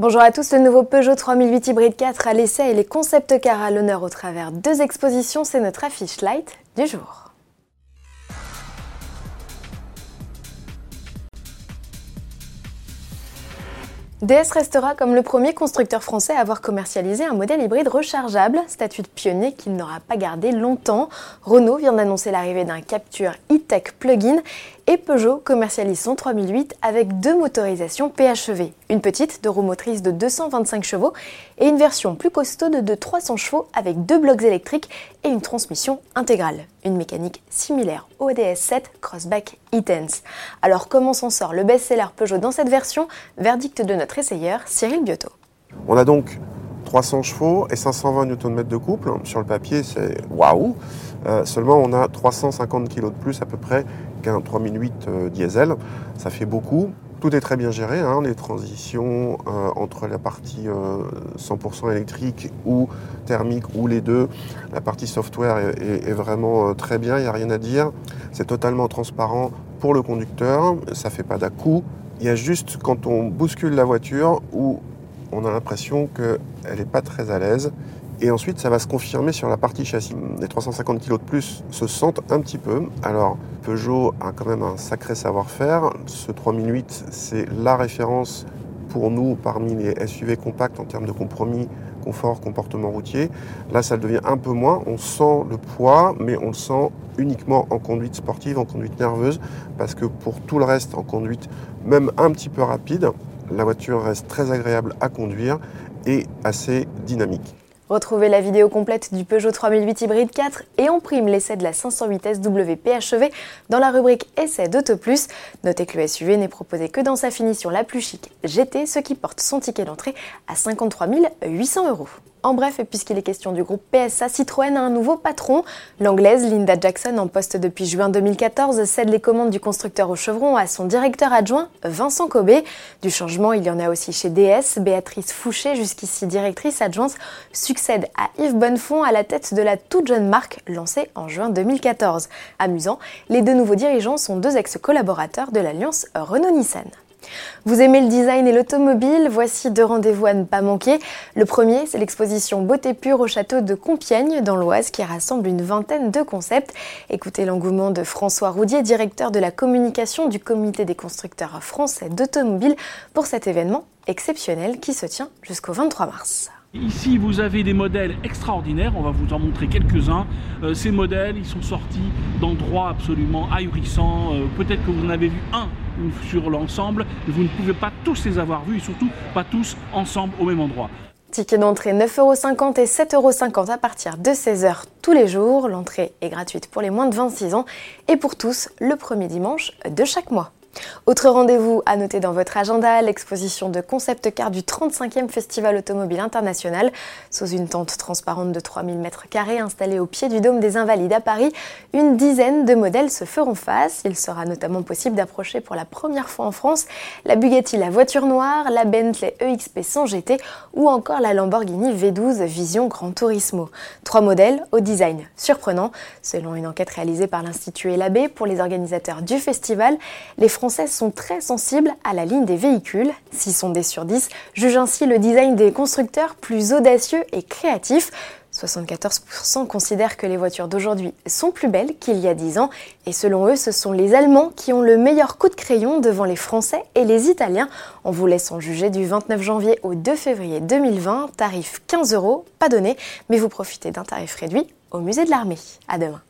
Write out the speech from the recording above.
Bonjour à tous, le nouveau Peugeot 3008 Hybride 4 à l'essai et les concepts cars à l'honneur au travers deux expositions, c'est notre affiche light du jour. DS restera comme le premier constructeur français à avoir commercialisé un modèle hybride rechargeable, statut de pionnier qu'il n'aura pas gardé longtemps. Renault vient d'annoncer l'arrivée d'un Capture e-Tech plug-in et Peugeot commercialise son 3008 avec deux motorisations PHEV, une petite de roue motrice de 225 chevaux et une version plus costaude de 300 chevaux avec deux blocs électriques et une transmission intégrale, une mécanique similaire au DS7 Crossback e-Tense. Alors comment s'en sort le best-seller Peugeot dans cette version? Verdict de notre essayeur Cyril Biotto. On a donc 300 chevaux et 520 Nm de couple. Sur le papier, c'est waouh euh, Seulement, on a 350 kg de plus à peu près qu'un 3008 euh, diesel. Ça fait beaucoup. Tout est très bien géré, hein, les transitions euh, entre la partie 100% électrique ou thermique ou les deux. La partie software est, vraiment très bien, il n'y a rien à dire. C'est totalement transparent pour le conducteur, ça ne fait pas dà Il y a juste quand on bouscule la voiture où on a l'impression qu'elle n'est pas très à l'aise. Et ensuite, ça va se confirmer sur la partie châssis. Les 350 kg de plus se sentent un petit peu. Alors, Peugeot a quand même un sacré savoir-faire. Ce 3008, c'est la référence pour nous parmi les SUV compacts en termes de compromis, confort, comportement routier. Là, ça devient un peu moins. On sent le poids, mais on le sent uniquement en conduite sportive, en conduite nerveuse, parce que pour tout le reste, en conduite même un petit peu rapide, la voiture reste très agréable à conduire et assez dynamique. Retrouvez la vidéo complète du Peugeot 3008 Hybride 4 et en prime l'essai de la 508 SW PHEV dans la rubrique Essai d'Auto Plus. Notez que le SUV n'est proposé que dans sa finition la plus chic GT, ce qui porte son ticket d'entrée à 53 800 euros. En bref, puisqu'il est question du groupe PSA, Citroën a un nouveau patron. L'anglaise Linda Jackson, en poste depuis juin 2014, cède les commandes du constructeur au chevron à son directeur adjoint, Vincent Cobé. Du changement, il y en a aussi chez DS. Béatrice Fouché, jusqu'ici directrice adjointe, succède à Yves Bonnefond à la tête de la toute jeune marque lancée en juin 2014. Amusant, les deux nouveaux dirigeants sont deux ex-collaborateurs de l'alliance Renault-Nissan. Vous aimez le design et l'automobile Voici deux rendez-vous à ne pas manquer. Le premier, c'est l'exposition Beauté pure au château de Compiègne, dans l'Oise, qui rassemble une vingtaine de concepts. Écoutez l'engouement de François Roudier, directeur de la communication du Comité des constructeurs français d'automobiles, pour cet événement exceptionnel qui se tient jusqu'au 23 mars. Ici, vous avez des modèles extraordinaires, on va vous en montrer quelques-uns. Euh, ces modèles, ils sont sortis d'endroits absolument ahurissants. Euh, peut-être que vous en avez vu un sur l'ensemble, mais vous ne pouvez pas tous les avoir vus et surtout pas tous ensemble au même endroit. Ticket d'entrée 9,50€ et 7,50€ à partir de 16h tous les jours. L'entrée est gratuite pour les moins de 26 ans et pour tous le premier dimanche de chaque mois. Autre rendez-vous à noter dans votre agenda, l'exposition de concept car du 35e Festival automobile international. Sous une tente transparente de 3000 m2 installée au pied du Dôme des Invalides à Paris, une dizaine de modèles se feront face. Il sera notamment possible d'approcher pour la première fois en France la Bugatti La Voiture Noire, la Bentley EXP 100 GT ou encore la Lamborghini V12 Vision Gran Turismo. Trois modèles au design surprenant. Selon une enquête réalisée par l'Institut Elabé pour les organisateurs du festival, les Français sont très sensibles à la ligne des véhicules. 6 sondés sur 10 jugent ainsi le design des constructeurs plus audacieux et créatif. 74% considèrent que les voitures d'aujourd'hui sont plus belles qu'il y a 10 ans et selon eux, ce sont les Allemands qui ont le meilleur coup de crayon devant les Français et les Italiens. On vous laisse juger du 29 janvier au 2 février 2020, tarif 15 euros, pas donné, mais vous profitez d'un tarif réduit au musée de l'armée. À demain.